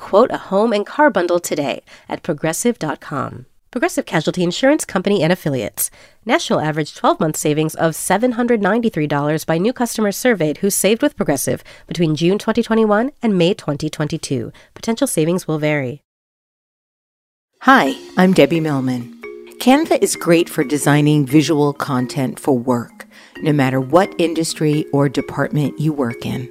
Quote a home and car bundle today at progressive.com. Progressive Casualty Insurance Company and Affiliates. National average 12 month savings of $793 by new customers surveyed who saved with Progressive between June 2021 and May 2022. Potential savings will vary. Hi, I'm Debbie Millman. Canva is great for designing visual content for work, no matter what industry or department you work in.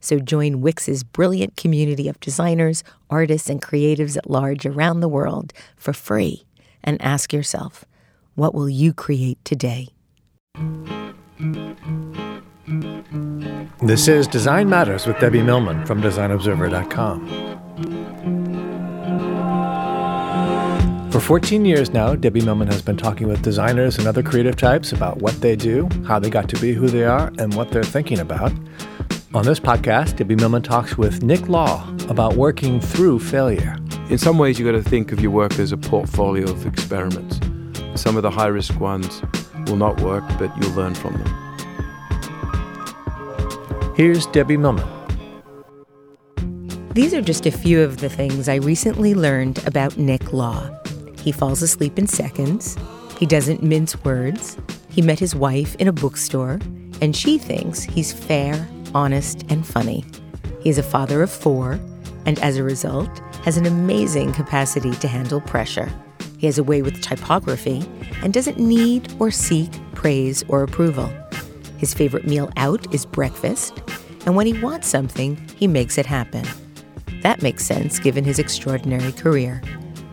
So join Wix's brilliant community of designers, artists, and creatives at large around the world for free and ask yourself, what will you create today? This is Design Matters with Debbie Millman from DesignObserver.com. For 14 years now, Debbie Millman has been talking with designers and other creative types about what they do, how they got to be who they are, and what they're thinking about. On this podcast, Debbie Millman talks with Nick Law about working through failure. In some ways, you've got to think of your work as a portfolio of experiments. Some of the high risk ones will not work, but you'll learn from them. Here's Debbie Millman. These are just a few of the things I recently learned about Nick Law. He falls asleep in seconds. He doesn't mince words. He met his wife in a bookstore, and she thinks he's fair honest, and funny. He is a father of four, and as a result, has an amazing capacity to handle pressure. He has a way with typography and doesn't need or seek praise or approval. His favorite meal out is breakfast, and when he wants something, he makes it happen. That makes sense given his extraordinary career.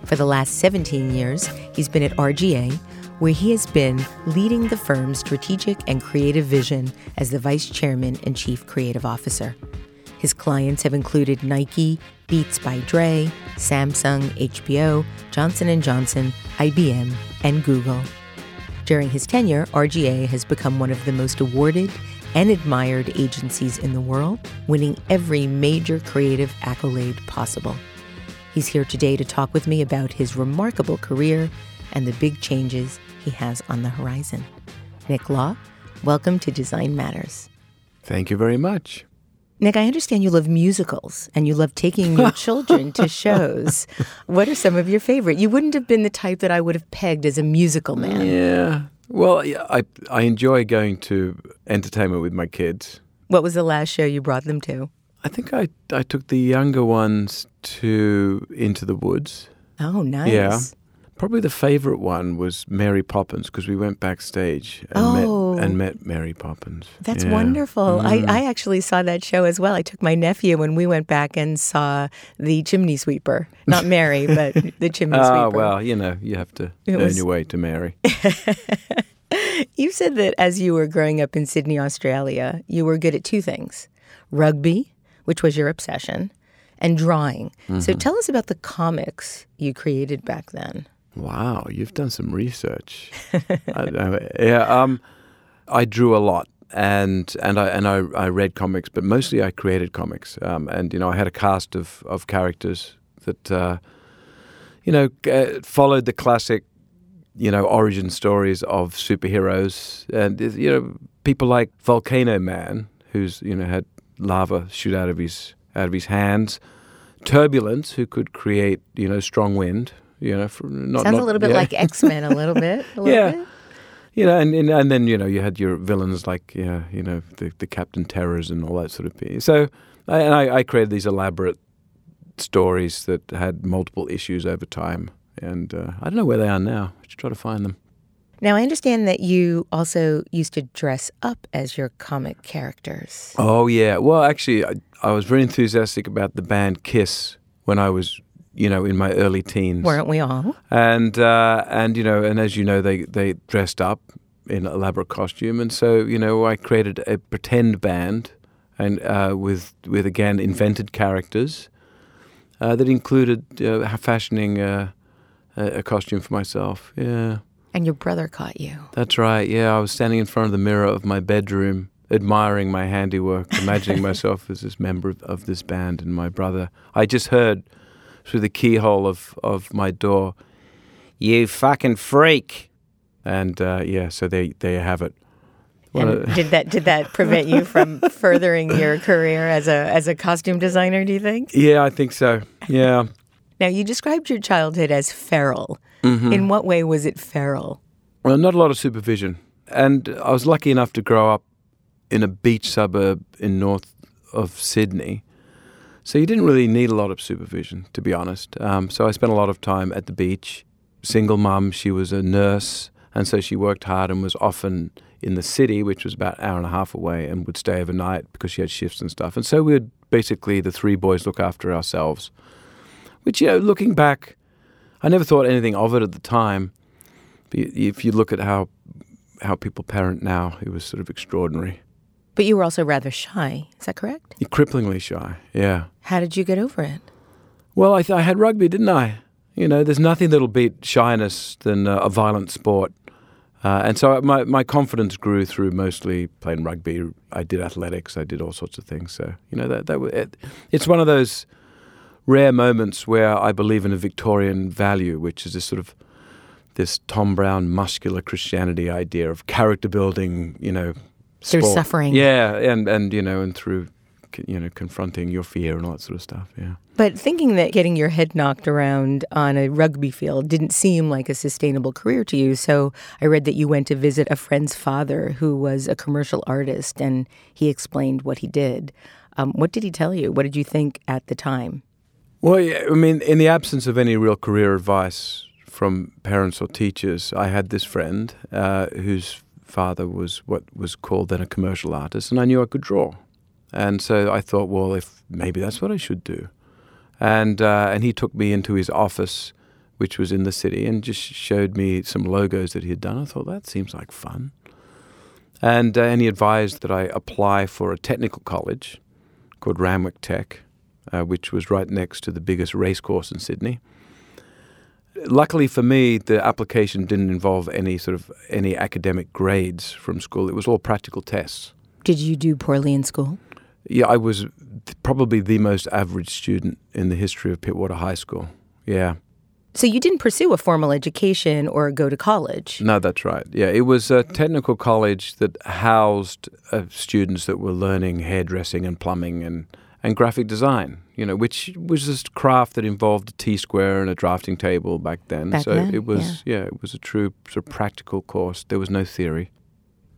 For the last 17 years, he's been at RGA, where he has been leading the firm's strategic and creative vision as the vice chairman and chief creative officer. His clients have included Nike, Beats by Dre, Samsung, HBO, Johnson & Johnson, IBM, and Google. During his tenure, RGA has become one of the most awarded and admired agencies in the world, winning every major creative accolade possible. He's here today to talk with me about his remarkable career and the big changes he has on the horizon. Nick Law, welcome to Design Matters. Thank you very much. Nick, I understand you love musicals and you love taking your children to shows. What are some of your favorite? You wouldn't have been the type that I would have pegged as a musical man. Yeah. Well, I I enjoy going to entertainment with my kids. What was the last show you brought them to? I think I I took the younger ones to Into the Woods. Oh, nice. Yeah. Probably the favorite one was Mary Poppins because we went backstage and, Oh. met, and met Mary Poppins. That's Yeah. wonderful. Mm. I, I actually saw that show as well. I took my nephew and we went back and saw the chimney sweeper. Not Mary, but the chimney sweeper. Oh, well, you know, you have to It earn was- your way to Mary. You said that as you were growing up in Sydney, Australia, you were good at two things rugby, which was your obsession, and drawing. So Mm-hmm. tell us about the comics you created back then. Wow, you've done some research. I, yeah, um, I drew a lot, and and I and I, I read comics, but mostly I created comics. Um, and you know, I had a cast of of characters that uh, you know uh, followed the classic, you know, origin stories of superheroes, and you know, people like Volcano Man, who's you know had lava shoot out of his out of his hands. Turbulence, who could create, you know, strong wind, you know, not, Sounds not- a little bit yeah. like X Men, a little bit. A little Yeah. Bit. You know, and, and and then you know you had your villains like yeah, you know the the Captain Terrors and all that sort of thing. So, I, and I, I created these elaborate stories that had multiple issues over time, and uh, I don't know where they are now. I should try to find them. Now, I understand that you also used to dress up as your comic characters. Oh yeah, well actually, I, I was very enthusiastic about the band Kiss when I was you know in my early teens. Weren't we all? and uh, and you know, and as you know, they they dressed up in elaborate costume, and so you know, I created a pretend band, and uh, with with again invented characters uh, that included uh, fashioning uh, a, a costume for myself. Yeah, And your brother caught you. that's right. Yeah, I was standing in front of the mirror of my bedroom. Admiring my handiwork, imagining myself as this member of, of this band, and my brother. I just heard through the keyhole of, of my door, "You fucking freak!" And uh, yeah, so there there you have it. And did that did that prevent you from furthering your career as a as a costume designer? Do you think? yeah, I think so. Yeah, Now you described your childhood as feral. Mm-hmm. In what way was it feral? well, not a lot of supervision, and I was lucky enough to grow up in a beach suburb in north of Sydney. So you didn't really need a lot of supervision, to be honest. Um, so I spent a lot of time at the beach. Single mum, she was a nurse, and so she worked hard and was often in the city, which was about an hour and a half away, and would stay overnight because she had shifts and stuff. And so we would basically the three boys look after ourselves. Which you know, looking back, I never thought anything of it at the time. If you look at how how people parent now, it was sort of extraordinary. But you were also rather shy. Is that correct? Cripplingly shy, yeah. How did you get over it? Well, I, th- I had rugby, didn't I? You know, there's nothing that'll beat shyness than uh, a violent sport. Uh, and so my, my confidence grew through mostly playing rugby. I did athletics. I did all sorts of things. So, you know, that, that it, it's one of those rare moments where I believe in a Victorian value, which is this sort of this Tom Brown muscular Christianity idea of character building, you know, Through sport. suffering. Yeah, and, and, you know, and through, c- you know, confronting your fear and all that sort of stuff. Yeah. But thinking that getting your head knocked around on a rugby field didn't seem like a sustainable career to you. So I read that you went to visit a friend's father who was a commercial artist and he explained what he did. Um, what did he tell you? What did you think at the time? Well, yeah, I mean, in the absence of any real career advice from parents or teachers, I had this friend uh, whose father was what was called then a commercial artist, and I knew I could draw. And so I thought, well, if maybe that's what I should do. And uh, and he took me into his office, which was in the city, and just showed me some logos that he had done. I thought that seems like fun. And uh, and he advised that I apply for a technical college called Randwick Tech, uh, which was right next to the biggest racecourse in Sydney. Luckily for me, the application didn't involve any sort of any academic grades from school. It was all practical tests. Did you do poorly in school? Yeah, I was th- probably the most average student in the history of Pittwater High School. Yeah, So you didn't pursue a formal education or go to college. no, that's right. Yeah, it was a technical college that housed uh, students that were learning hairdressing and plumbing and, and graphic design. You know, which was this craft that involved a T square and a drafting table back then. Back so then, it was yeah, it was a true sort of practical course. There was no theory.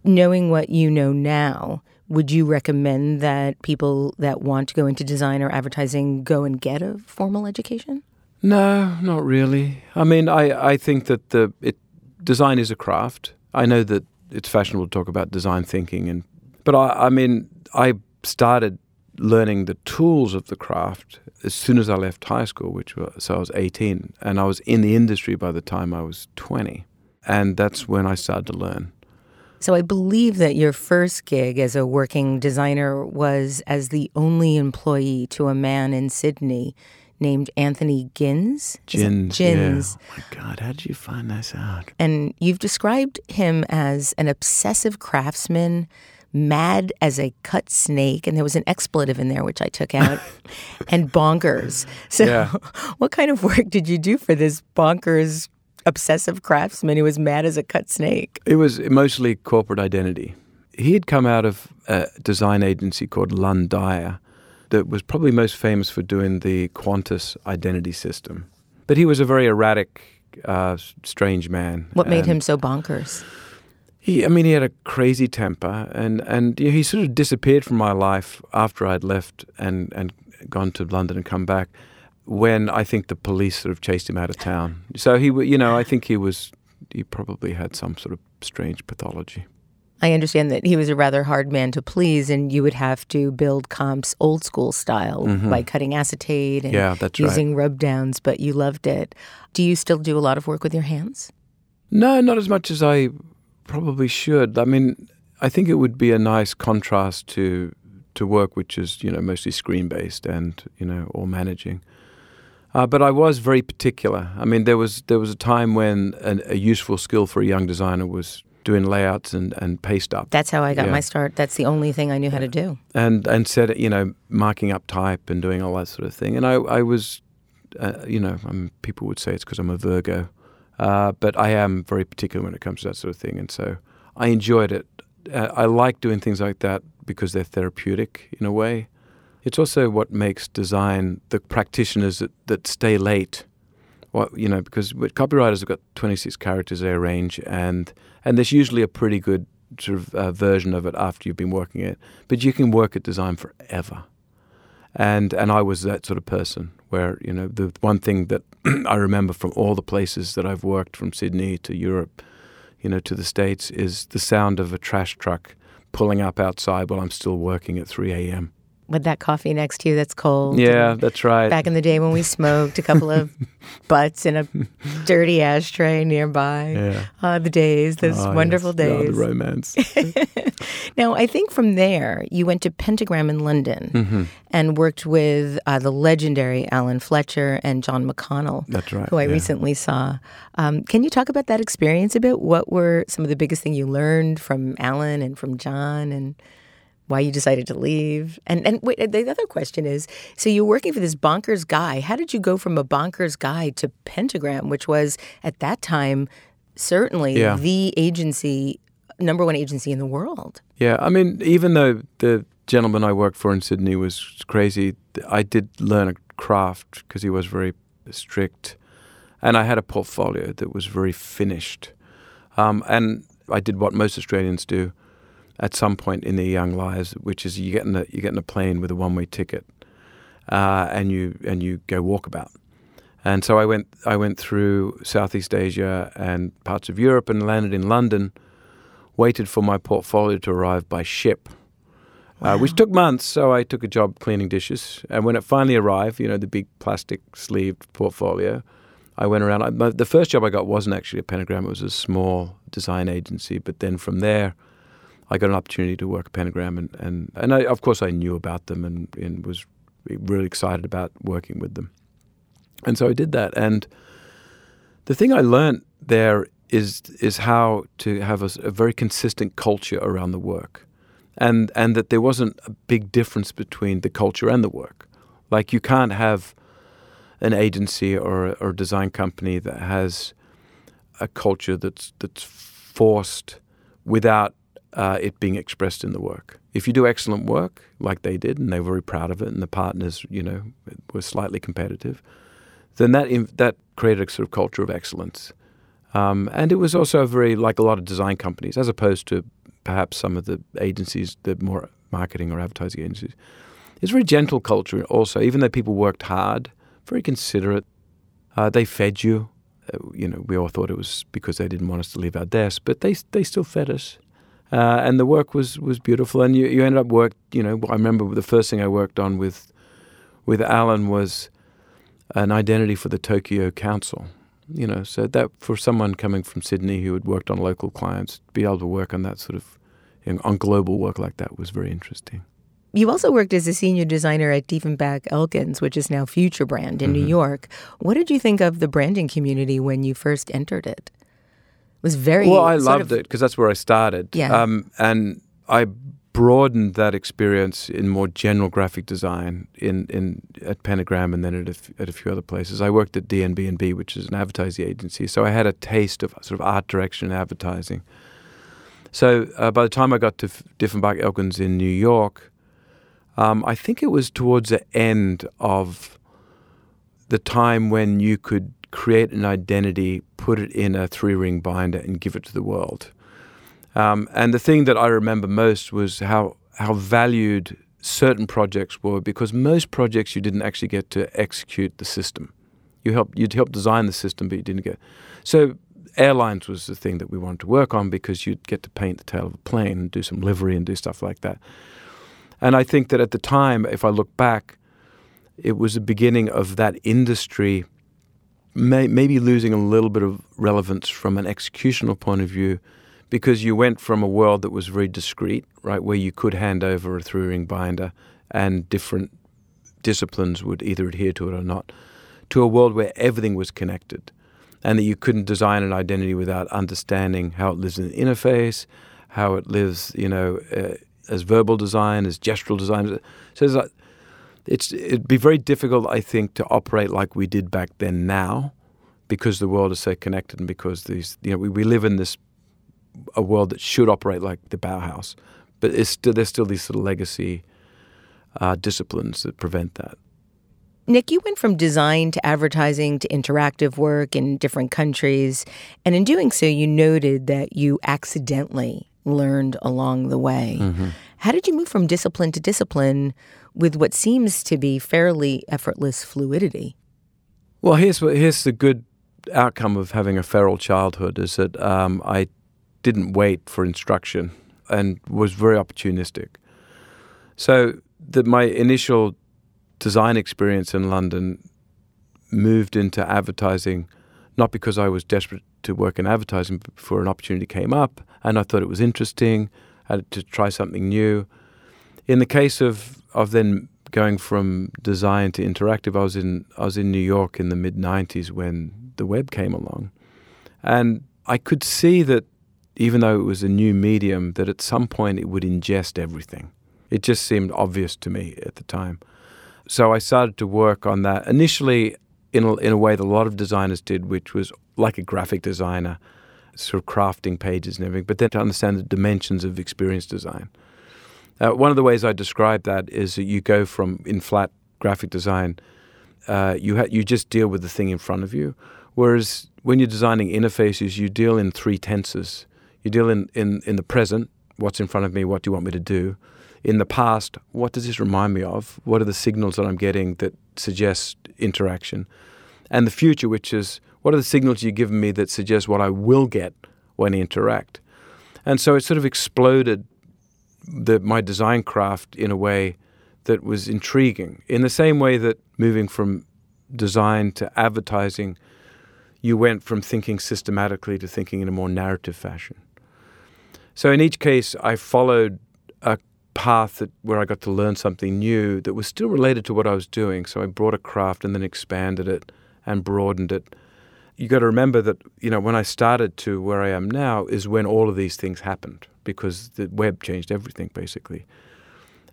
Knowing what you know now, would you recommend that people that want to go into design or advertising go and get a formal education? No, not really. I mean, I, I think that the it, design is a craft. I know that it's fashionable to talk about design thinking, and but I, I mean, I started learning the tools of the craft as soon as I left high school, which was so I was 18, and I was in the industry by the time I was 20, and that's when I started to learn. So I believe that your first gig as a working designer was as the only employee to a man in Sydney named Anthony Gins. Gins. Gins. Yeah. Oh my God, how did you find this out? And you've described him as an obsessive craftsman, mad as a cut snake, and there was an expletive in there which I took out, and bonkers. So, Yeah. what kind of work did you do for this bonkers obsessive craftsman who was mad as a cut snake? It was mostly corporate identity. He had come out of a design agency called Lunn Dyer that was probably most famous for doing the Qantas identity system. But he was a very erratic, uh, strange man. What made him so bonkers? He, I mean, he had a crazy temper, and and you know, he sort of disappeared from my life after I'd left and and gone to London and come back. When I think the police sort of chased him out of town. So he, you know, I think he was, he probably had some sort of strange pathology. I understand that he was a rather hard man to please, and you would have to build comps old school style by cutting acetate and Mm-hmm. Yeah, that's right. using rub downs, but you loved it. Do you still do a lot of work with your hands? No, not as much as I probably should. I mean, I think it would be a nice contrast to to work which is you know mostly screen based and you know all managing. Uh, but I was very particular. I mean, there was there was a time when an, a useful skill for a young designer was doing layouts and, and paste up That's how I got Yeah. my start. That's the only thing I knew how to do. and and set you know marking up type and doing all that sort of thing. And I I was, uh, you know, I mean, people would say it's because I'm a Virgo, uh, but I am very particular when it comes to that sort of thing. And so I enjoyed it. Uh, I like doing things like that because they're therapeutic in a way. It's also what makes design the practitioners that, that stay late. What you know, because copywriters have got 26 characters they arrange, and and there's usually a pretty good sort of uh, version of it after you've been working it. But you can work at design forever, and and I was that sort of person where you know the one thing that I remember from all the places that I've worked, from Sydney to Europe, you know, to the States, is the sound of a trash truck pulling up outside while I'm still working at 3 a.m. With that coffee next to you that's cold. Yeah, that's right. Back in the day when we smoked, a couple of butts in a dirty ashtray nearby. Yeah. Ah, the days, those Oh, wonderful yes. Oh, days. the romance. Now, I think from there, you went to Pentagram in London Mm-hmm. and worked with uh, the legendary Alan Fletcher and John McConnell, That's right, who I yeah. recently saw. Um, can you talk about that experience a bit? What were some of the biggest things you learned from Alan and from John and why you decided to leave? And, and wait, the other question is so you're working for this bonkers guy. How did you go from a bonkers guy to Pentagram, which was at that time certainly Yeah. the agency, number one agency in the world? Yeah, I mean, even though the gentleman I worked for in Sydney was crazy, I did learn a craft because he was very strict, and I had a portfolio that was very finished, um, and I did what most Australians do at some point in their young lives, which is you get in a you get in a plane with a one way ticket, uh, and you and you go walkabout. And so I went I went through Southeast Asia and parts of Europe and landed in London waited for my portfolio to arrive by ship, uh, which took months. So I took a job cleaning dishes, and when it finally arrived, you know, the big plastic sleeved portfolio, I went around. I, my, the first job I got wasn't actually a Pentagram; it was a small design agency. But then from there, I got an opportunity to work at Pentagram, and and, and I, of course I knew about them and, and was really excited about working with them. And so I did that, and the thing I learned there is is how to have a very consistent culture around the work, and and that there wasn't a big difference between the culture and the work. Like you can't have an agency or a, or a design company that has a culture that's that's forced without uh, it being expressed in the work. If you do excellent work, like they did, and they were very proud of it, and the partners, you know, were slightly competitive, then that that created a sort of culture of excellence. Um, and it was also very like a lot of design companies, as opposed to perhaps some of the agencies, the more marketing or advertising agencies. It's a very gentle culture also, even though people worked hard, very considerate, Uh, they fed you. Uh, you know, we all thought it was because they didn't want us to leave our desk, but they they still fed us. Uh, and the work was, was beautiful. And you, you ended up work. You know, I remember the first thing I worked on with with Alan was an identity for the Tokyo Council. You know, so that for someone coming from Sydney who had worked on local clients, be able to work on that sort of you know, on global work like that was very interesting. You also worked as a senior designer at Diefenbach Elkins, which is now Future Brand in mm-hmm. New York. What did you think of the branding community when you first entered it? It was very well. I loved of, it because that's where I started. Yeah, um, and I broadened that experience in more general graphic design in, in at Pentagram and then at a, at a few other places. I worked at DMB&B, which is an advertising agency, so I had a taste of sort of art direction and advertising. So uh, by the time I got to Diefenbach Elkins in New York, um, I think it was towards the end of the time when you could create an identity, put it in a three ring binder, and give it to the world. Um, and the thing that I remember most was how how valued certain projects were because most projects you didn't actually get to execute the system. You helped you'd help design the system, but you didn't get. So airlines was the thing that we wanted to work on because you'd get to paint the tail of a plane and do some livery and do stuff like that. And I think that at the time, if I look back, it was the beginning of that industry may, maybe losing a little bit of relevance from an executional point of view because you went from a world that was very discrete, right, where you could hand over a three ring binder and different disciplines would either adhere to it or not, to a world where everything was connected and that you couldn't design an identity without understanding how it lives in the interface, how it lives, you know, uh, as verbal design, as gestural design. So it's, like, it's it'd be very difficult, I think, to operate like we did back then now, because the world is so connected and because these, you know, we, we live in this a world that should operate like the Bauhaus, but still, there's still these sort of legacy uh, disciplines that prevent that. Nick, you went from design to advertising to interactive work in different countries. And in doing so, you noted that you accidentally learned along the way. Mm-hmm. How did you move from discipline to discipline with what seems to be fairly effortless fluidity? Well, here's what, here's the good outcome of having a feral childhood is that um, I didn't wait for instruction and was very opportunistic. So that my initial design experience in London moved into advertising, not because I was desperate to work in advertising, but before an opportunity came up and I thought it was interesting, I had to try something new. In the case of, of then going from design to interactive, I was in I was in New York in the mid '90s when the web came along, and I could see that even though it was a new medium, that at some point it would ingest everything. It just seemed obvious to me at the time. So I started to work on that initially in a, in a way that a lot of designers did, which was like a graphic designer, sort of crafting pages and everything, but then to understand the dimensions of experience design. Uh, one of the ways I describe that is that you go from in flat graphic design, uh, you ha- you just deal with the thing in front of you, whereas when you're designing interfaces, you deal in three tenses. You deal in, in, in the present, what's in front of me, what do you want me to do? In the past, what does this remind me of? What are the signals that I'm getting that suggest interaction? And the future, which is what are the signals you're giving me that suggest what I will get when I interact? And so it sort of exploded the, my design craft in a way that was intriguing. In the same way that moving from design to advertising, you went from thinking systematically to thinking in a more narrative fashion. So in each case, I followed a path that, where I got to learn something new that was still related to what I was doing. So I brought a craft and then expanded it and broadened it. You got to remember that you know when I started to where I am now is when all of these things happened because the web changed everything basically.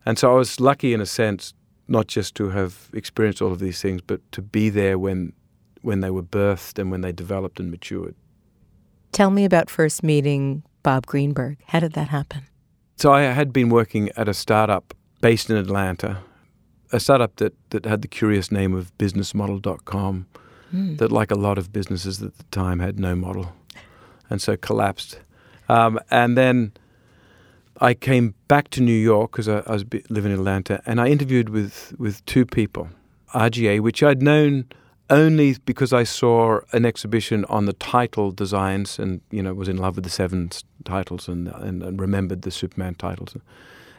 And so I was lucky in a sense not just to have experienced all of these things, but to be there when when they were birthed and when they developed and matured. Tell me about first meeting Bob Greenberg. How did that happen? So I had been working at a startup based in Atlanta, a startup that, that had the curious name of businessmodel.com, mm. that, like a lot of businesses at the time, had no model and so collapsed. Um, and then I came back to New York because I, I, was living in Atlanta, and I interviewed with, with two people, RGA, which I'd known only because I saw an exhibition on the title designs and you know was in love with the seven titles and, and, and remembered the Superman titles.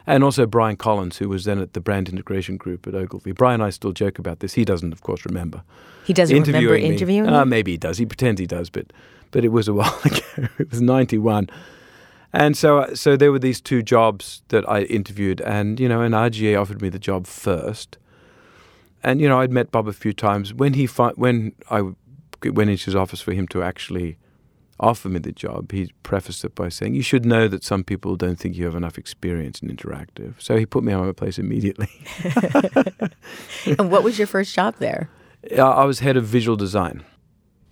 And also Brian Collins, who was then at the brand integration group at Ogilvy. Brian and I still joke about this. He doesn't, of course, remember. He doesn't remember me. interviewing uh, maybe he does. He pretends he does, but but it was a while ago. it was ninety one. And so, uh, so there were these two jobs that I interviewed, and you know, and RGA offered me the job first, and you know, I'd met Bob a few times. When he fi- when I went into his office for him to actually offer me the job, he prefaced it by saying, "You should know that some people don't think you have enough experience in interactive." So he put me on my place immediately. and what was your first job there? Uh, I was head of visual design.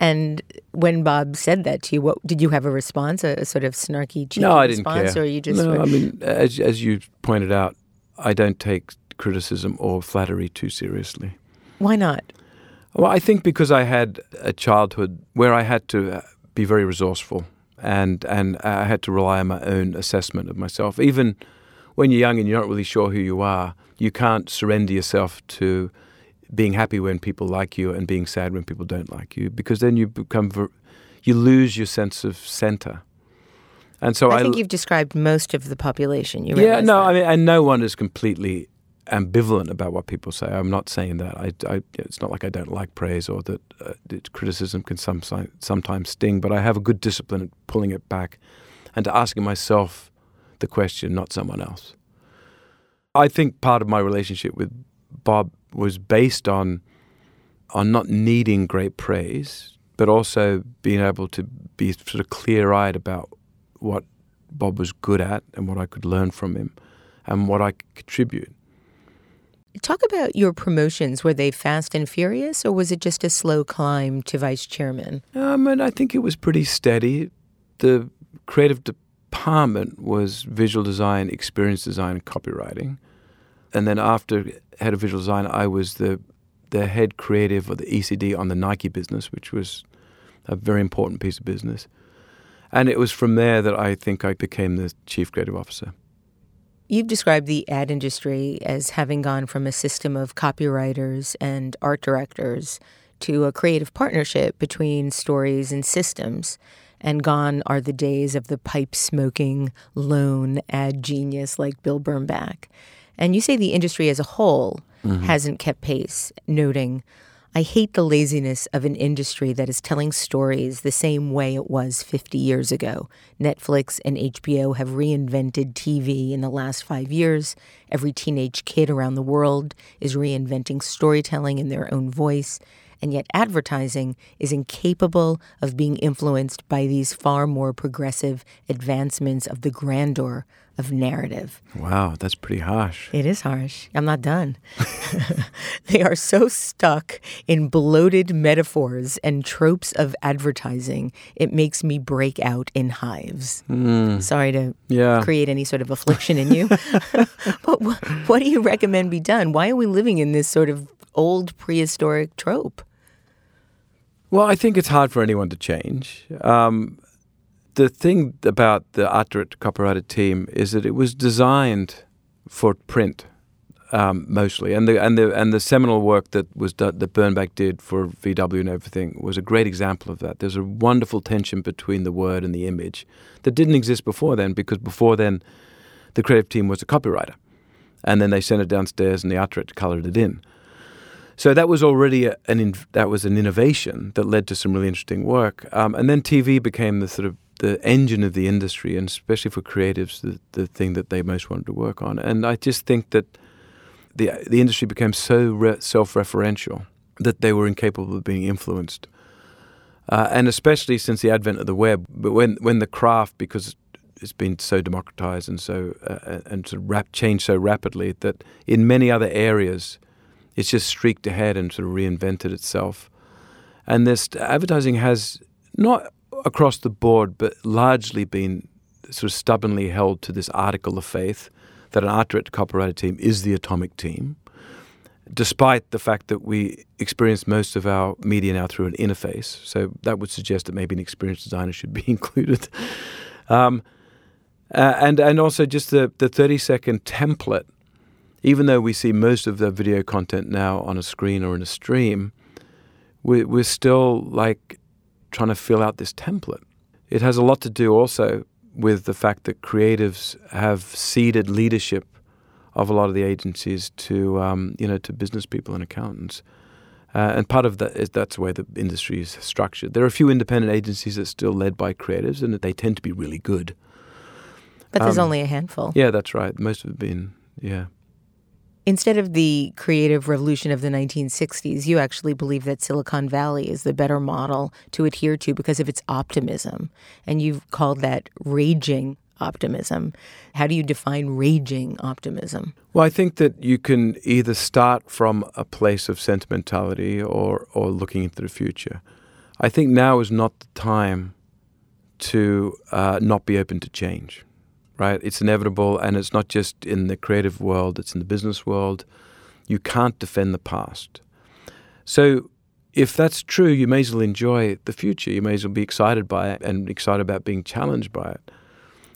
And when Bob said that to you, what did you have a response, a, a sort of snarky, cheeky no, I didn't response, care. or you just? no, were- I mean, as as you pointed out, I don't take criticism or flattery too seriously. why not? Well, I think because I had a childhood where I had to uh, be very resourceful and and I had to rely on my own assessment of myself. Even when you're young and you're not really sure who you are, you can't surrender yourself to being happy when people like you and being sad when people don't like you because then you become ver- you lose your sense of center. And so I I, think you've described most of the population. You yeah, no, that? I mean, and no one is completely ambivalent about what people say. I'm not saying that. I, I it's not like I don't like praise or that uh, that criticism can some, sometimes sting, but I have a good discipline at pulling it back and to asking myself the question, not someone else. I think part of my relationship with Bob was based on on not needing great praise, but also being able to be sort of clear-eyed about what Bob was good at and what I could learn from him and what I could contribute. Talk about your promotions. Were they fast and furious, or was it just a slow climb to vice chairman? Um, and I think it was pretty steady. The creative department was visual design, experience design, and copywriting. And then after head of visual design, I was the the head creative of the ECD on the Nike business, which was a very important piece of business. And it was from there that I think I became the chief creative officer. You've described the ad industry as having gone from a system of copywriters and art directors to a creative partnership between stories and systems. And gone are the days of the pipe smoking, lone ad genius like Bill Bernbach. And you say the industry as a whole mm-hmm. hasn't kept pace, noting, I hate the laziness of an industry that is telling stories the same way it was 50 years ago. Netflix and HBO have reinvented TV in the last five years. Every teenage kid around the world is reinventing storytelling in their own voice. And yet, advertising is incapable of being influenced by these far more progressive advancements of the grandeur of narrative. Wow, that's pretty harsh. It is harsh. I'm not done. they are so stuck in bloated metaphors and tropes of advertising, it makes me break out in hives. Sorry to Yeah. create any sort of affliction in you. but wh- what do you recommend be done? Why are we living in this sort of old prehistoric trope? Well, I think it's hard for anyone to change. Um, the thing about the director copywriter team is that it was designed for print um, mostly, and the and the and the seminal work that was done, that Bernbach did for VW and everything was a great example of that. There's a wonderful tension between the word and the image that didn't exist before then, because before then, the creative team was a copywriter, and then they sent it downstairs, and the director colored it in. So that was already a, an in, that was an innovation that led to some really interesting work. Um, and then TV became the sort of the engine of the industry, and especially for creatives, the, the thing that they most wanted to work on. And I just think that the the industry became so re- self-referential that they were incapable of being influenced. Uh, and especially since the advent of the web, but when when the craft, because it's been so democratized and so uh, and sort of rap- changed so rapidly that in many other areas it's just streaked ahead and sort of reinvented itself. And this advertising has not across the board, but largely been sort of stubbornly held to this article of faith that an art director copywriter team is the atomic team, despite the fact that we experience most of our media now through an interface. So that would suggest that maybe an experienced designer should be included. Um, uh, and and also just the the thirty second template even though we see most of the video content now on a screen or in a stream, we, we're still like trying to fill out this template. It has a lot to do also with the fact that creatives have ceded leadership of a lot of the agencies to um, you know to business people and accountants. Uh, and part of that is that's the way the industry is structured. There are a few independent agencies that are still led by creatives, and they tend to be really good. But there's Um, only a handful. Yeah, that's right. Most have been, yeah. Instead of the creative revolution of the 1960s, you actually believe that Silicon Valley is the better model to adhere to because of its optimism. And you've called that raging optimism. How do you define raging optimism? Well, I think that you can either start from a place of sentimentality or, or looking into the future. I think now is not the time to uh, not be open to change, right? It's inevitable, and it's not just in the creative world, it's in the business world. You can't defend the past. So, if that's true, you may as well enjoy the future. You may as well be excited by it and excited about being challenged by it.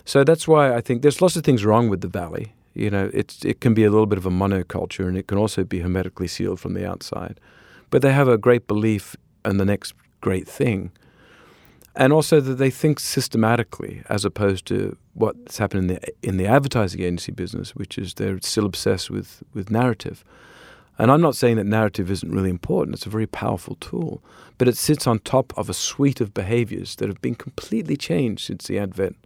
So that's why I think there's lots of things wrong with the valley. You know, it's it can be a little bit of a monoculture, and it can also be hermetically sealed from the outside. But they have a great belief in the next great thing, and also that they think systematically, as opposed to what's happened in the in the advertising agency business, which is they're still obsessed with with narrative. And I'm not saying that narrative isn't really important. It's a very powerful tool, but it sits on top of a suite of behaviors that have been completely changed since the advent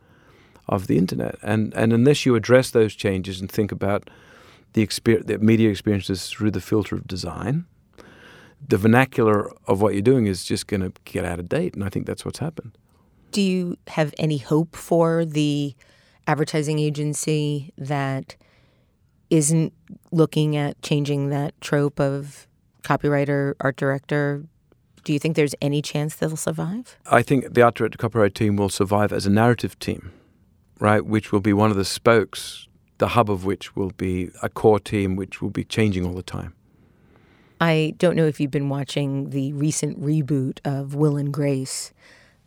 of the internet. And and unless you address those changes and think about the, exper- the media experiences through the filter of design, the vernacular of what you're doing is just going to get out of date. And I think that's what's happened. Do you have any hope for the advertising agency that isn't looking at changing that trope of copywriter, art director? Do you think there's any chance they'll survive? I think the art director copyright team will survive as a narrative team, right? Which will be one of the spokes, the hub of which will be a core team, which will be changing all the time. I don't know if you've been watching the recent reboot of Will and Grace,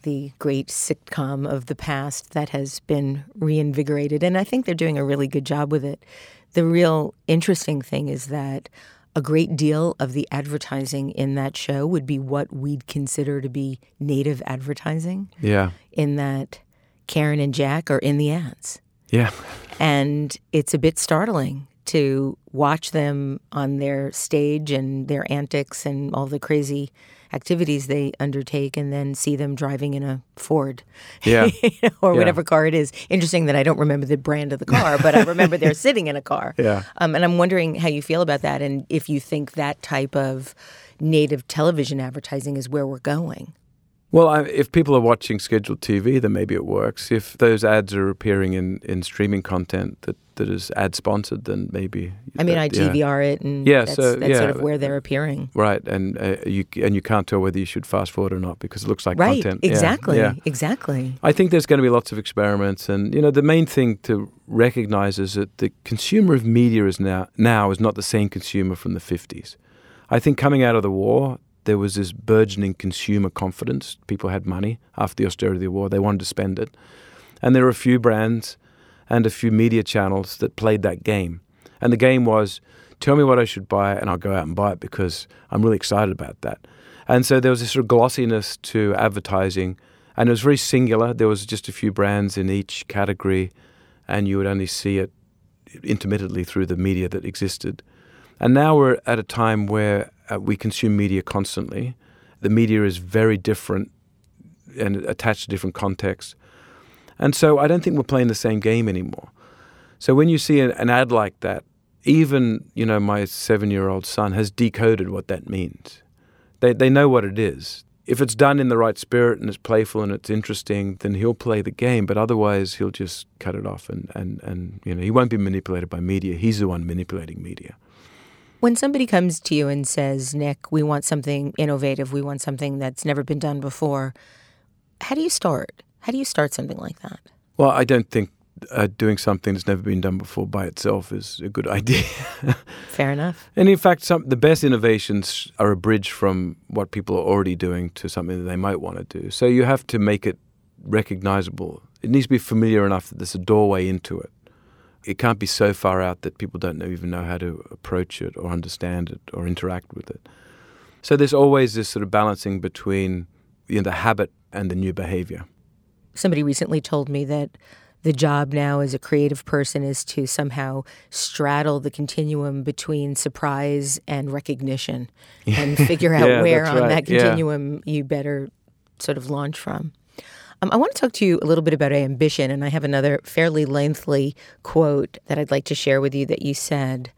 the great sitcom of the past that has been reinvigorated. And I think they're doing a really good job with it. The real interesting thing is that a great deal of the advertising in that show would be what we'd consider to be native advertising, Yeah. in that Karen and Jack are in the ads. Yeah. And it's a bit startling to watch them on their stage and their antics and all the crazy activities they undertake and then see them driving in a Ford Yeah. or Yeah. whatever car it is. Interesting that I don't remember the brand of the car, but I remember they're sitting in a car. Yeah. Um, and I'm wondering how you feel about that and if you think that type of native television advertising is where we're going. Well, I, if people are watching scheduled TV, then maybe it works. If those ads are appearing in, in streaming content that, that is ad sponsored, then maybe. I mean, I that- yeah. DVR it, and Yeah, that's, so, that's yeah. sort of where they're appearing. Right, and uh, you and you can't tell whether you should fast forward or not because it looks like Right, content. Yeah, exactly, Yeah. exactly. I think there's going to be lots of experiments, and you know the main thing to recognize is that the consumer of media is now now is not the same consumer from the 50s. I think coming out of the war, there was this burgeoning consumer confidence. People had money after the austerity of the war; they wanted to spend it, and there were a few brands and a few media channels that played that game. And the game was, tell me what I should buy, and I'll go out and buy it because I'm really excited about that. And so there was this sort of glossiness to advertising, and it was very singular. There was just a few brands in each category, and you would only see it intermittently through the media that existed. And now we're at a time where uh, we consume media constantly. The media is very different and attached to different contexts. And so I don't think we're playing the same game anymore. So when you see an, an ad like that, even you know my seven-year-old son has decoded what that means. They they know what it is. If it's done in the right spirit and it's playful and it's interesting, then he'll play the game. But otherwise, he'll just cut it off and and and you know he won't be manipulated by media. He's the one manipulating media. When somebody comes to you and says, Nick, we want something innovative, we want something that's never been done before, how do you start? How do you start something like that? Well, I don't think uh, doing something that's never been done before by itself is a good idea. Fair enough. And in fact, some the best innovations are a bridge from what people are already doing to something that they might want to do. So you have to make it recognizable. It needs to be familiar enough that there's a doorway into it. It can't be so far out that people don't know, even know how to approach it or understand it or interact with it. So there's always this sort of balancing between you know, the habit and the new behavior. Somebody recently told me that the job now as a creative person is to somehow straddle the continuum between surprise and recognition and figure out Yeah, where on right. that Yeah. continuum you better sort of launch from. Um, I want to talk to you a little bit about ambition, and I have another fairly lengthy quote that I'd like to share with you that you said.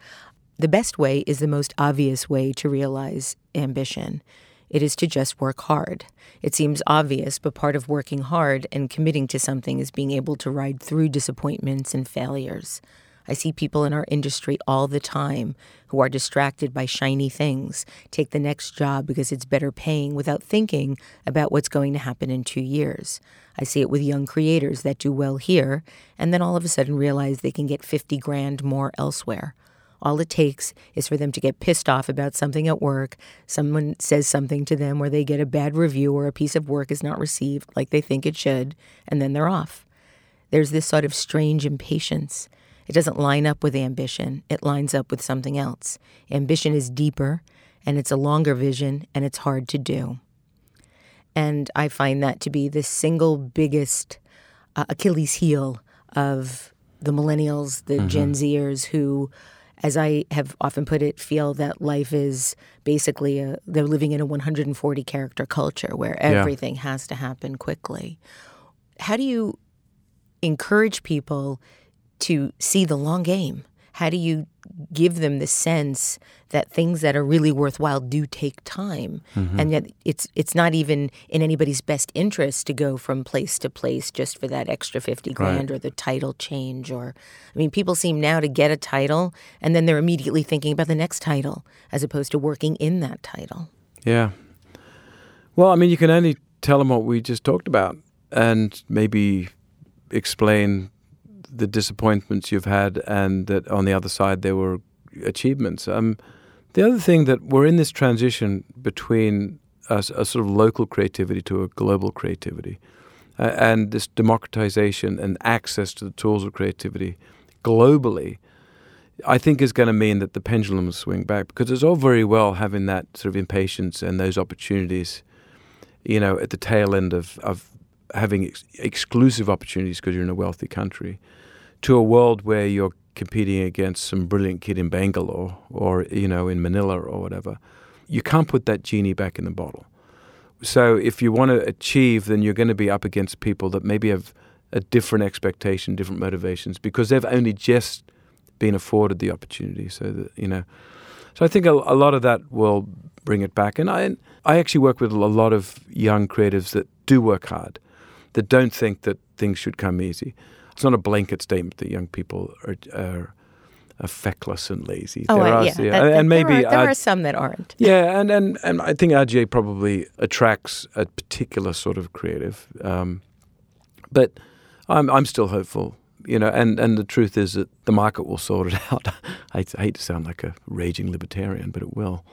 The best way is the most obvious way to realize ambition. It is to just work hard. It seems obvious, but part of working hard and committing to something is being able to ride through disappointments and failures. I see people in our industry all the time who are distracted by shiny things, take the next job because it's better paying without thinking about what's going to happen in two years. I see it with young creators that do well here and then all of a sudden realize they can get 50 grand more elsewhere. All it takes is for them to get pissed off about something at work, someone says something to them, or they get a bad review, or a piece of work is not received like they think it should, and then they're off. There's this sort of strange impatience. It doesn't line up with ambition, it lines up with something else. Ambition is deeper, and it's a longer vision, and it's hard to do. And I find that to be the single biggest uh, Achilles heel of the millennials, the Gen Zers who, as I have often put it, feel that life is basically a, they're living in a 140 character culture where everything has to happen quickly. How do you encourage people to see the long game? How do you give them the sense that things that are really worthwhile do take time, mm-hmm. and yet it's it's not even in anybody's best interest to go from place to place just for that extra fifty grand or the title change? Or, I mean, people seem now to get a title and then they're immediately thinking about the next title as opposed to working in that title. Yeah. Well, I mean, you can only tell them what we just talked about and maybe explain the disappointments you've had and that on the other side there were achievements. Um, the other thing that we're in this transition between a sort of local creativity to a global creativity. Uh, and this democratization and access to the tools of creativity globally, I think is going to mean that the pendulum will swing back because it's all very well having that sort of impatience and those opportunities, you know, at the tail end of, of having ex- exclusive opportunities because you're in a wealthy country, to a world where you're competing against some brilliant kid in Bangalore or, you know, in Manila or whatever. You can't put that genie back in the bottle. So if you want to achieve, then you're going to be up against people that maybe have a different expectation, different motivations, because they've only just been afforded the opportunity. So that you know, so I think a, a lot of that will bring it back. And I, I actually work with a lot of young creatives that do work hard, that don't think that things should come easy. It's not a blanket statement that young people are. are are feckless and lazy. Oh, There uh, are- yeah. yeah, and that- maybe there, are, there are some that aren't. yeah, and, and, and I think RGA probably attracts a particular sort of creative. Um, but I'm I'm still hopeful, you know, and, and the truth is that the market will sort it out. I, I hate to sound like a raging libertarian, but it will.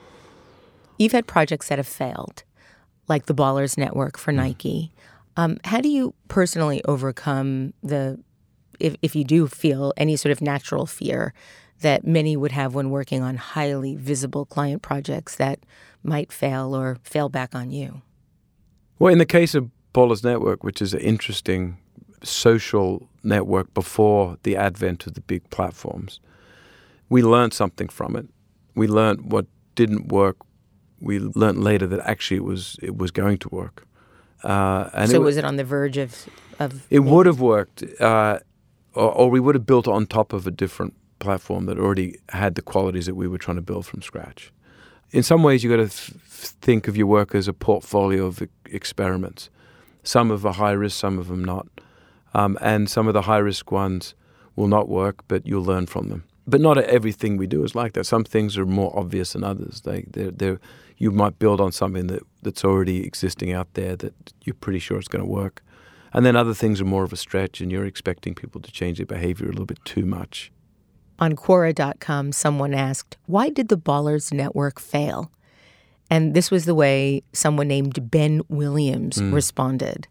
You've had projects that have failed, like the Ballers Network for Nike. Um, how do you personally overcome the, if, if you do feel any sort of natural fear that many would have when working on highly visible client projects that might fail or fail back on you? Well, in the case of Ballers Network, which is an interesting social network before the advent of the big platforms, we learned something from it. We learned what didn't work. We learned later that actually it was it was going to work. Uh, and so it, wa- was it on the verge of, of it would have worked, uh, or, or we would have built on top of a different platform that already had the qualities that we were trying to build from scratch. In some ways, you've got to th- think of your work as a portfolio of e- experiments. Some of them are high risk, some of them not, um, and some of the high risk ones will not work, but you'll learn from them. But not everything we do is like that. Some things are more obvious than others. They, they're, they're, you might build on something that, that's already existing out there that you're pretty sure it's going to work. And then other things are more of a stretch, and you're expecting people to change their behavior a little bit too much. On Quora.com, someone asked, Why did the Ballers Network fail? And this was the way someone named Ben Williams mm. responded.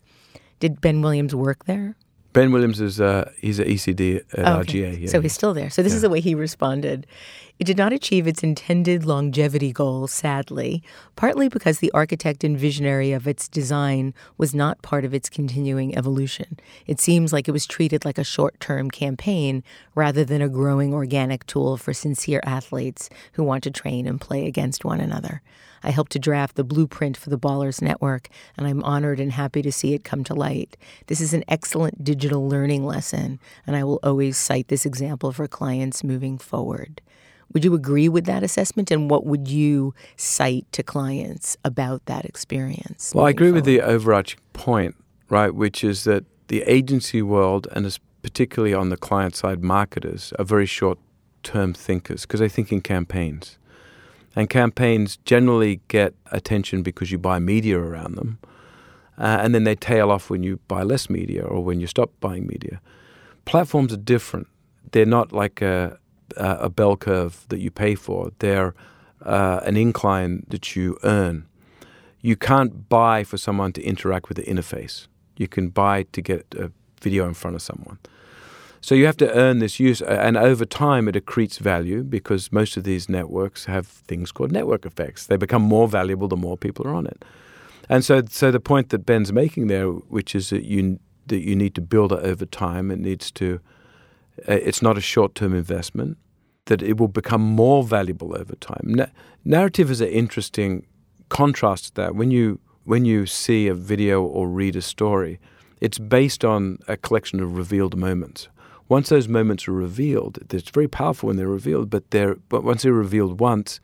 Did Ben Williams work there? Ben Williams is uh, he's an ECD at Oh, okay. RGA. Yeah, so he's still there. So this is the way he responded. It did not achieve its intended longevity goal, sadly, partly because the architect and visionary of its design was not part of its continuing evolution. It seems like it was treated like a short term campaign rather than a growing organic tool for sincere athletes who want to train and play against one another. I helped to draft the blueprint for the Ballers Network, and I'm honored and happy to see it come to light. This is an excellent digital learning lesson, and I will always cite this example for clients moving forward. Would you agree with that assessment? And what would you cite to clients about that experience? Well, I agree forward? with the overarching point, right, which is that the agency world, and particularly on the client side, marketers are very short term thinkers because they think in campaigns. And campaigns generally get attention because you buy media around them. Uh, and then they tail off when you buy less media or when you stop buying media. Platforms are different. They're not like a, a bell curve that you pay for, they're uh, an incline that you earn. You can't buy for someone to interact with the interface. You can buy to get a video in front of someone. So you have to earn this use, and over time it accretes value because most of these networks have things called network effects. They become more valuable the more people are on it. And so, so the point that Ben's making there, which is that you that you need to build it over time, it needs to. Uh, it's not a short-term investment. That it will become more valuable over time. Na- narrative is an interesting contrast to that. When you when you see a video or read a story, it's based on a collection of revealed moments once those moments are revealed, it's very powerful when they're revealed, but they're but once they're revealed once,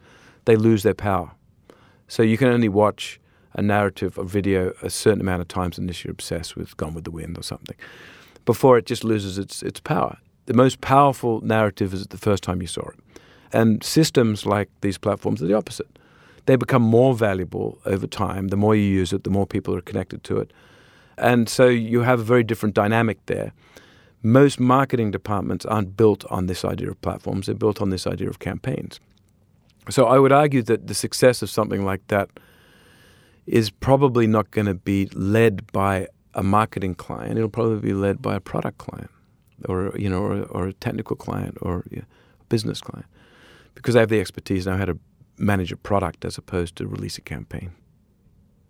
they lose their power. So you can only watch a narrative or video a certain amount of times unless you're obsessed with Gone with the Wind or something, before it just loses its its power. The most powerful narrative is the first time you saw it. And systems like these platforms are the opposite. They become more valuable over time. The more you use it, the more people are connected to it. And so you have a very different dynamic there most marketing departments aren't built on this idea of platforms, they're built on this idea of campaigns. So I would argue that the success of something like that is probably not going to be led by a marketing client. It'll probably be led by a product client, or you know, or, or a technical client, or a business client, because they have the expertise now how to manage a product as opposed to release a campaign.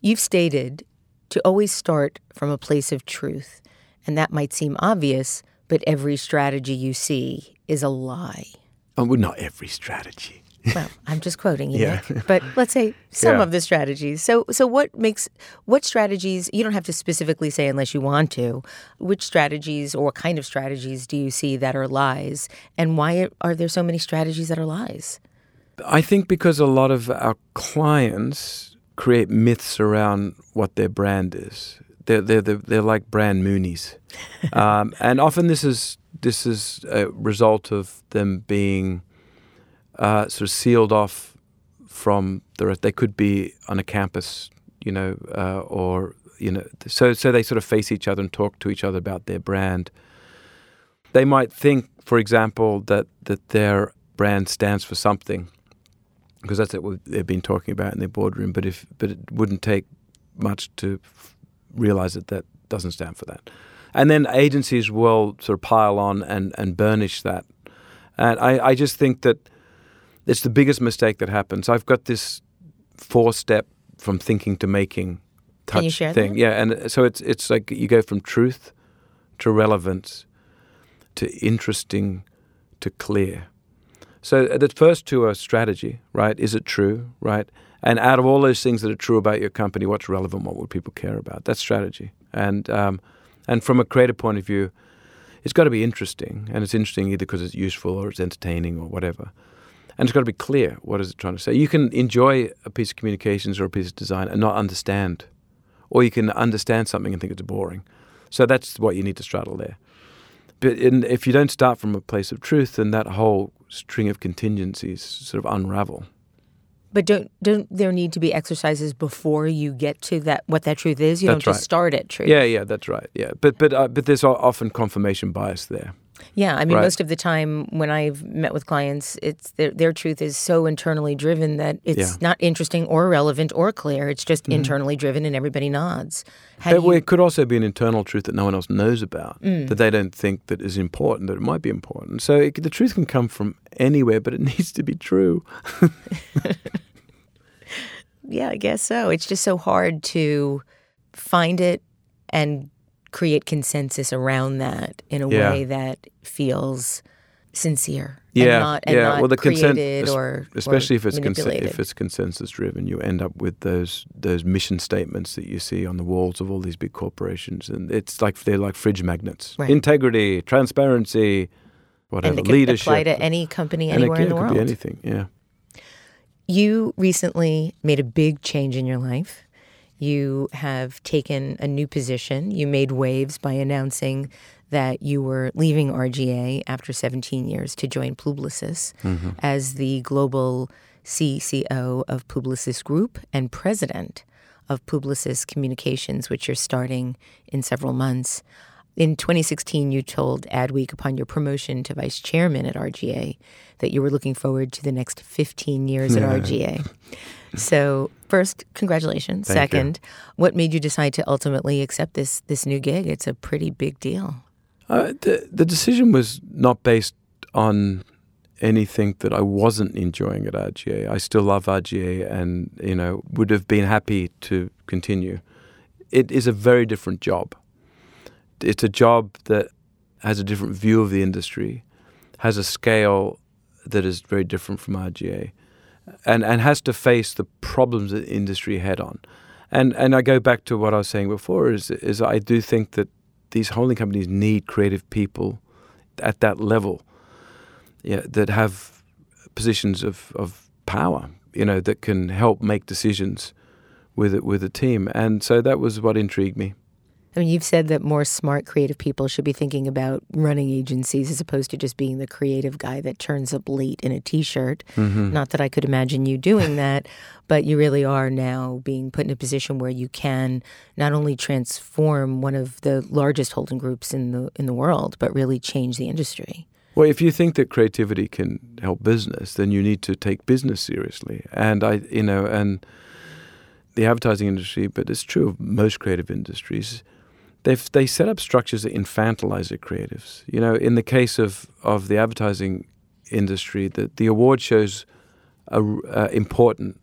You've stated to always start from a place of truth. And that might seem obvious, but every strategy you see is a lie. Oh, well, not every strategy. well, I'm just quoting you, yeah. but let's say some yeah. of the strategies. So, so what makes what strategies? You don't have to specifically say unless you want to. Which strategies or what kind of strategies do you see that are lies, and why are there so many strategies that are lies? I think because a lot of our clients create myths around what their brand is they're they're they're, they're like brand Moonies, um, and often this is this is a result of them being uh, sort of sealed off from the rest. They could be on a campus, you know, uh, or you know, so so they sort of face each other and talk to each other about their brand. They might think, for example, that that their brand stands for something, because that's what they've been talking about in their boardroom. But if but it wouldn't take much to realize that that doesn't stand for that. And then agencies will sort of pile on and, and burnish that. And I, I just think that it's the biggest mistake that happens. I've got this four step from thinking to making touch thing. That? Yeah, and so it's it's like you go from truth to relevance to interesting to clear. So uh, the first two are strategy, right? Is it true, right? And out of all those things that are true about your company, what's relevant? What would people care about? That's strategy. And um, and from a creative point of view, it's got to be interesting, and it's interesting either because it's useful or it's entertaining or whatever. And it's got to be clear. What is it trying to say? You can enjoy a piece of communications or a piece of design and not understand, or you can understand something and think it's boring. So that's what you need to straddle there. But in, if you don't start from a place of truth, then that whole string of contingencies sort of unravel. But don't don't there need to be exercises before you get to that what that truth is? You that's don't right. just start at truth. Yeah, yeah, that's right. Yeah, but but uh, but there's often confirmation bias there. Yeah, I mean, Right. most of the time when I've met with clients, it's their, their truth is so internally driven that it's Yeah. Not interesting or relevant or clear. It's just internally driven, and everybody nods. How It, you, it could also be an internal truth that no one else knows about, Mm. that they don't think that is important, that it might be important. So it, the truth can come from anywhere, but it needs to be true. yeah, I guess so. It's just so hard to find it and create consensus around that in a Yeah. way that feels sincere. Yeah, and not, and yeah. not well, the consent, or especially or if it's consen- if it's consensus driven, you end up with those those mission statements that you see on the walls of all these big corporations, and it's like they're like fridge magnets: Right. integrity, transparency, whatever, and it can leadership. apply to any company and it, anywhere in the it world. be anything. Yeah. You recently made a big change in your life. You have taken a new position. You made waves by announcing that you were leaving RGA after 17 years to join Publicis mm-hmm. as the global CCO of Publicis Group and president of Publicis Communications, which you're starting in several months. In 2016, you told Adweek upon your promotion to vice chairman at RGA that you were looking forward to the next 15 years at RGA. So, first, congratulations. Thank you. Second, what made you decide to ultimately accept this this new gig? It's a pretty big deal. Uh, the the decision was not based on anything that I wasn't enjoying at RGA. I still love RGA, and you know would have been happy to continue. It is a very different job. It's a job that has a different view of the industry, has a scale that is very different from RGA, and and has to face the problems that the industry head on. And and I go back to what I was saying before is is I do think that these holding companies need creative people at that level, yeah, that have positions of, of power, you know, that can help make decisions with it with a team. And so that was what intrigued me. I mean, you've said that more smart, creative people should be thinking about running agencies as opposed to just being the creative guy that turns up late in a t shirt. Mm-hmm. Not that I could imagine you doing that, but you really are now being put in a position where you can not only transform one of the largest holding groups in the in the world, but really change the industry. Well, if you think that creativity can help business, then you need to take business seriously. And I, you know, and the advertising industry, but it's true of most creative industries. They've they set up structures that infantilize the creatives. You know, in the case of of the advertising industry, that the award shows are uh, important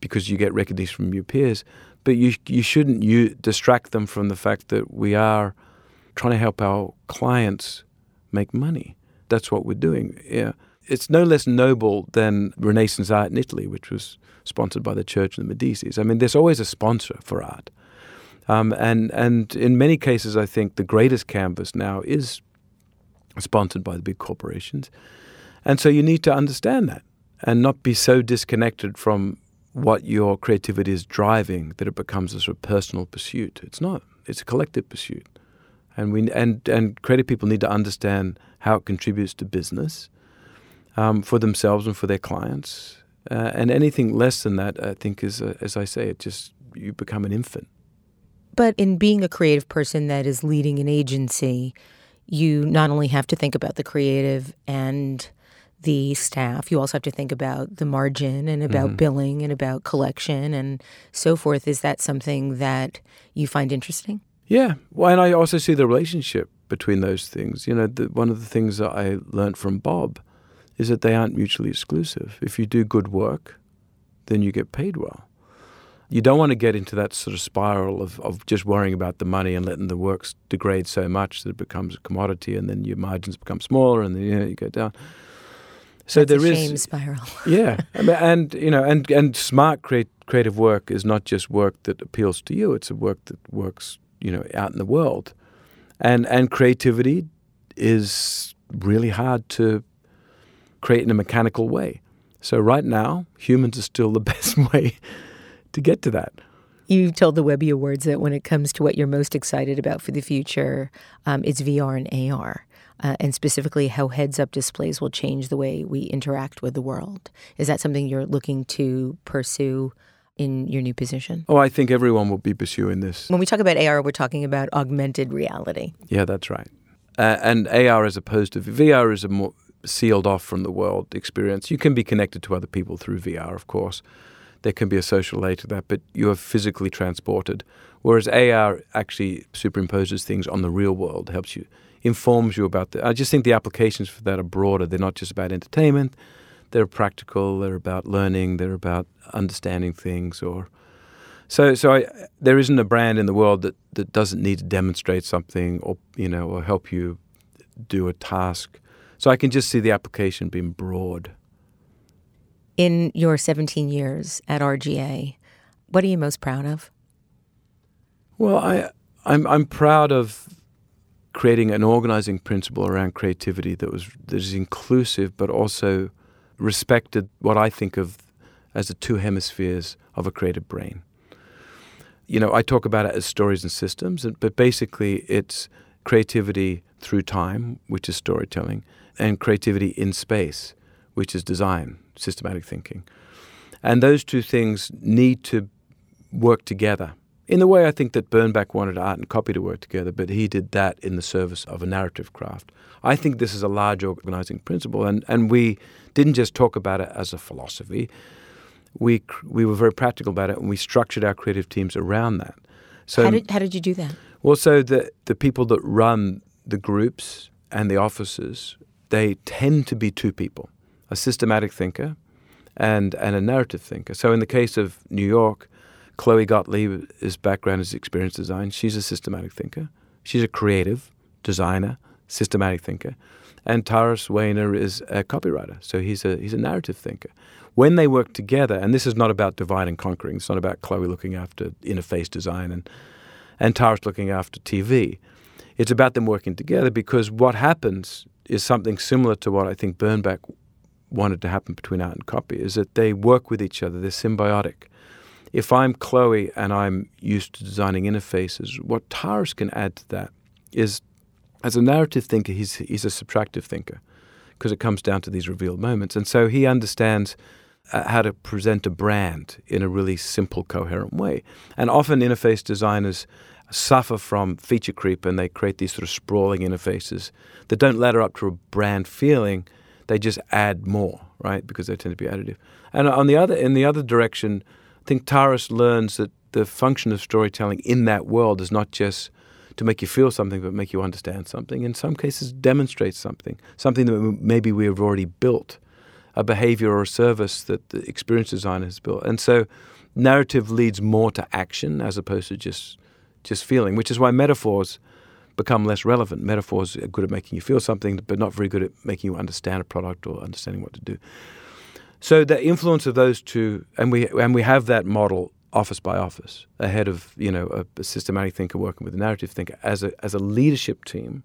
because you get recognition from your peers, but you you shouldn't you distract them from the fact that we are trying to help our clients make money. That's what we're doing. Yeah, it's no less noble than Renaissance art in Italy, which was sponsored by the Church and the Medicis. I mean, there's always a sponsor for art, um, and and in many cases, I think the greatest canvas now is sponsored by the big corporations, and so you need to understand that and not be so disconnected from what your creativity is driving that it becomes a sort of personal pursuit. It's not. It's a collective pursuit and we and and creative people need to understand how it contributes to business um, for themselves and for their clients. Uh, and anything less than that, I think, is uh, as I say, it just you become an infant. But in being a creative person that is leading an agency, you not only have to think about the creative and the staff, you also have to think about the margin and about mm-hmm. billing and about collection and so forth. Is that something that you find interesting? Yeah, well, and I also see the relationship between those things. You know, the, one of the things that I learned from Bob is that they aren't mutually exclusive. If you do good work, then you get paid well. You don't want to get into that sort of spiral of, of just worrying about the money and letting the works degrade so much that it becomes a commodity, and then your margins become smaller, and then you, know, you go down. So That's there a is spiral. yeah, I mean, and you know, and and smart create, creative work is not just work that appeals to you; it's a work that works, you know, out in the world, and and creativity is really hard to create in a mechanical way. So right now, humans are still the best way to get to that. You told the Webby Awards that when it comes to what you're most excited about for the future, um, it's VR and AR, uh, and specifically how heads up displays will change the way we interact with the world. Is that something you're looking to pursue in your new position? Oh, I think everyone will be pursuing this. When we talk about AR, we're talking about augmented reality. Yeah, that's right. Uh, and AR as opposed to VR is a more sealed off from the world experience. You can be connected to other people through VR, of course. There can be a social layer to that, but you are physically transported. Whereas AR actually superimposes things on the real world, helps you, informs you about the. I just think the applications for that are broader. They're not just about entertainment. They're practical. They're about learning. They're about understanding things. Or so, so I, there isn't a brand in the world that, that doesn't need to demonstrate something or you know or help you do a task. So I can just see the application being broad. In your 17 years at RGA, what are you most proud of? Well, I, I'm, I'm proud of creating an organizing principle around creativity that was that is inclusive, but also respected what I think of as the two hemispheres of a creative brain. You know, I talk about it as stories and systems, but basically it's creativity through time, which is storytelling, and creativity in space, which is design, systematic thinking. And those two things need to work together. In the way I think that Bernbach wanted art and copy to work together, but he did that in the service of a narrative craft. I think this is a large organizing principle, and, and we didn't just talk about it as a philosophy. We, we were very practical about it, and we structured our creative teams around that. So, how did, how did you do that? Well, so the, the people that run the groups and the offices, they tend to be two people a systematic thinker and, and a narrative thinker. So in the case of New York, Chloe Gottlieb's background is experience design. She's a systematic thinker. She's a creative designer, systematic thinker. And Taras Wayner is a copywriter, so he's a he's a narrative thinker. When they work together, and this is not about divide and conquering. It's not about Chloe looking after interface design and and Taras looking after TV. It's about them working together because what happens is something similar to what I think Bernbach wanted to happen between art and copy is that they work with each other, they're symbiotic. If I'm Chloe and I'm used to designing interfaces, what Taras can add to that is as a narrative thinker, he's, he's a subtractive thinker because it comes down to these revealed moments. And so he understands uh, how to present a brand in a really simple, coherent way. And often interface designers suffer from feature creep and they create these sort of sprawling interfaces that don't ladder up to a brand feeling. They just add more, right? Because they tend to be additive. And on the other, in the other direction, I think Taras learns that the function of storytelling in that world is not just to make you feel something, but make you understand something. In some cases, demonstrate something, something that maybe we have already built, a behavior or a service that the experience designer has built. And so, narrative leads more to action as opposed to just just feeling, which is why metaphors become less relevant. Metaphors are good at making you feel something, but not very good at making you understand a product or understanding what to do. So the influence of those two, and we and we have that model office by office, ahead of you know a, a systematic thinker working with a narrative thinker as a as a leadership team,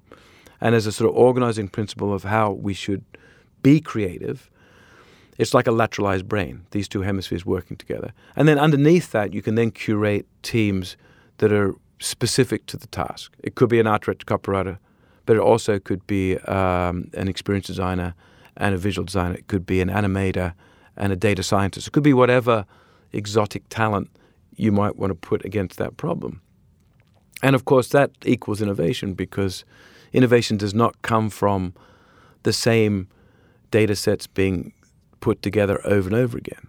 and as a sort of organizing principle of how we should be creative. It's like a lateralized brain; these two hemispheres working together, and then underneath that, you can then curate teams that are specific to the task. It could be an art director, copywriter, but it also could be um, an experience designer and a visual designer. It could be an animator and a data scientist. It could be whatever exotic talent you might want to put against that problem. And of course, that equals innovation because innovation does not come from the same data sets being put together over and over again.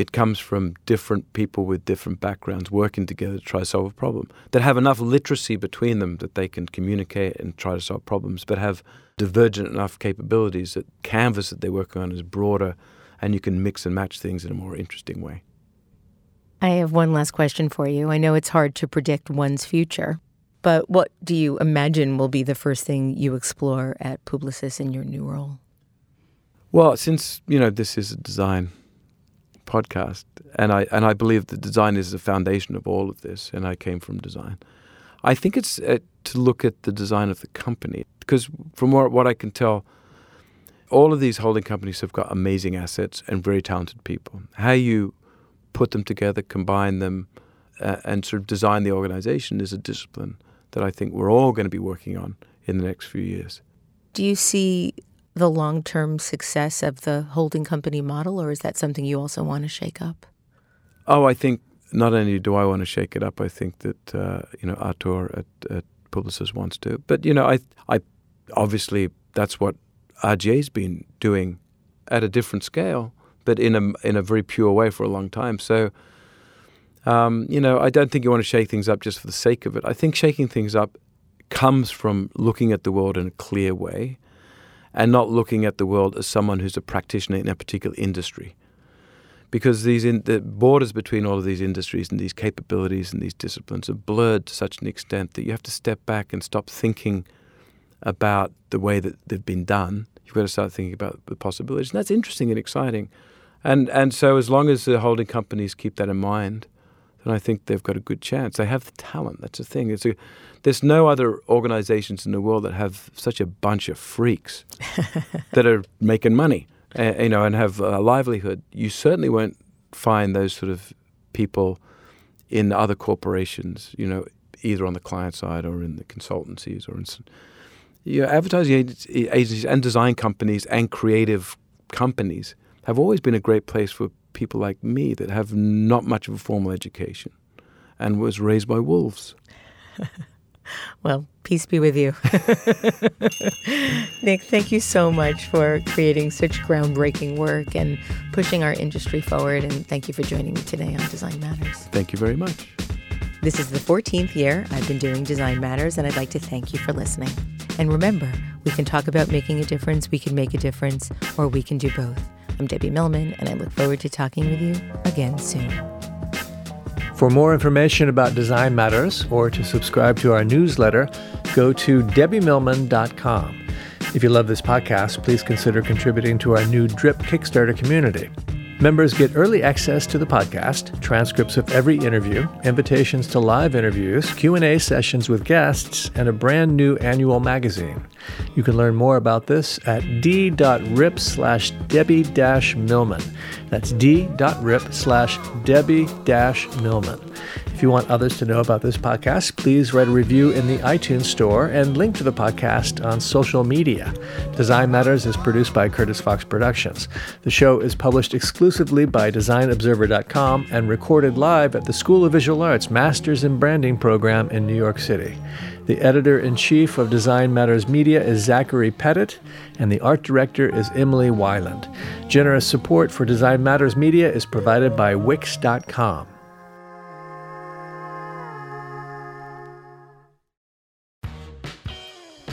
It comes from different people with different backgrounds working together to try to solve a problem that have enough literacy between them that they can communicate and try to solve problems, but have divergent enough capabilities that canvas that they're working on is broader and you can mix and match things in a more interesting way. I have one last question for you. I know it's hard to predict one's future, but what do you imagine will be the first thing you explore at Publicis in your new role? Well, since, you know, this is a design podcast, and I and I believe that design is the foundation of all of this. And I came from design. I think it's uh, to look at the design of the company because from what, what I can tell, all of these holding companies have got amazing assets and very talented people. How you put them together, combine them, uh, and sort of design the organization is a discipline that I think we're all going to be working on in the next few years. Do you see the long term success of the holding company model, or is that something you also want to shake up? Oh, I think not only do I want to shake it up, I think that uh, you know Arthur at, at Publicis wants to. But you know, I I obviously that's what RGA's been doing at a different scale, but in a in a very pure way for a long time. So. Um, you know, I don't think you want to shake things up just for the sake of it. I think shaking things up comes from looking at the world in a clear way and not looking at the world as someone who's a practitioner in a particular industry because these in, the borders between all of these industries and these capabilities and these disciplines are blurred to such an extent that you have to step back and stop thinking about the way that they've been done. You've got to start thinking about the possibilities, and that's interesting and exciting. And and so as long as the holding companies keep that in mind, then I think they've got a good chance. They have the talent. That's the thing. It's a, there's no other organizations in the world that have such a bunch of freaks that are making money uh, you know, and have a livelihood, you certainly won't find those sort of people in other corporations, you know, either on the client side or in the consultancies or in you know, advertising agencies and design companies and creative companies have always been a great place for people like me that have not much of a formal education and was raised by wolves. Well, peace be with you. Nick, thank you so much for creating such groundbreaking work and pushing our industry forward. And thank you for joining me today on Design Matters. Thank you very much. This is the 14th year I've been doing Design Matters, and I'd like to thank you for listening. And remember, we can talk about making a difference, we can make a difference, or we can do both. I'm Debbie Millman, and I look forward to talking with you again soon. For more information about Design Matters or to subscribe to our newsletter, go to debbiemillman.com. If you love this podcast, please consider contributing to our new DRIP Kickstarter community. Members get early access to the podcast, transcripts of every interview, invitations to live interviews, Q&A sessions with guests, and a brand new annual magazine. You can learn more about this at d.rip slash Debbie Millman. That's d.rip slash Debbie Millman. If you want others to know about this podcast, please write a review in the iTunes Store and link to the podcast on social media. Design Matters is produced by Curtis Fox Productions. The show is published exclusively by DesignObserver.com and recorded live at the School of Visual Arts Masters in Branding program in New York City. The editor in chief of Design Matters Media is Zachary Pettit, and the art director is Emily Weiland. Generous support for Design Matters Media is provided by Wix.com.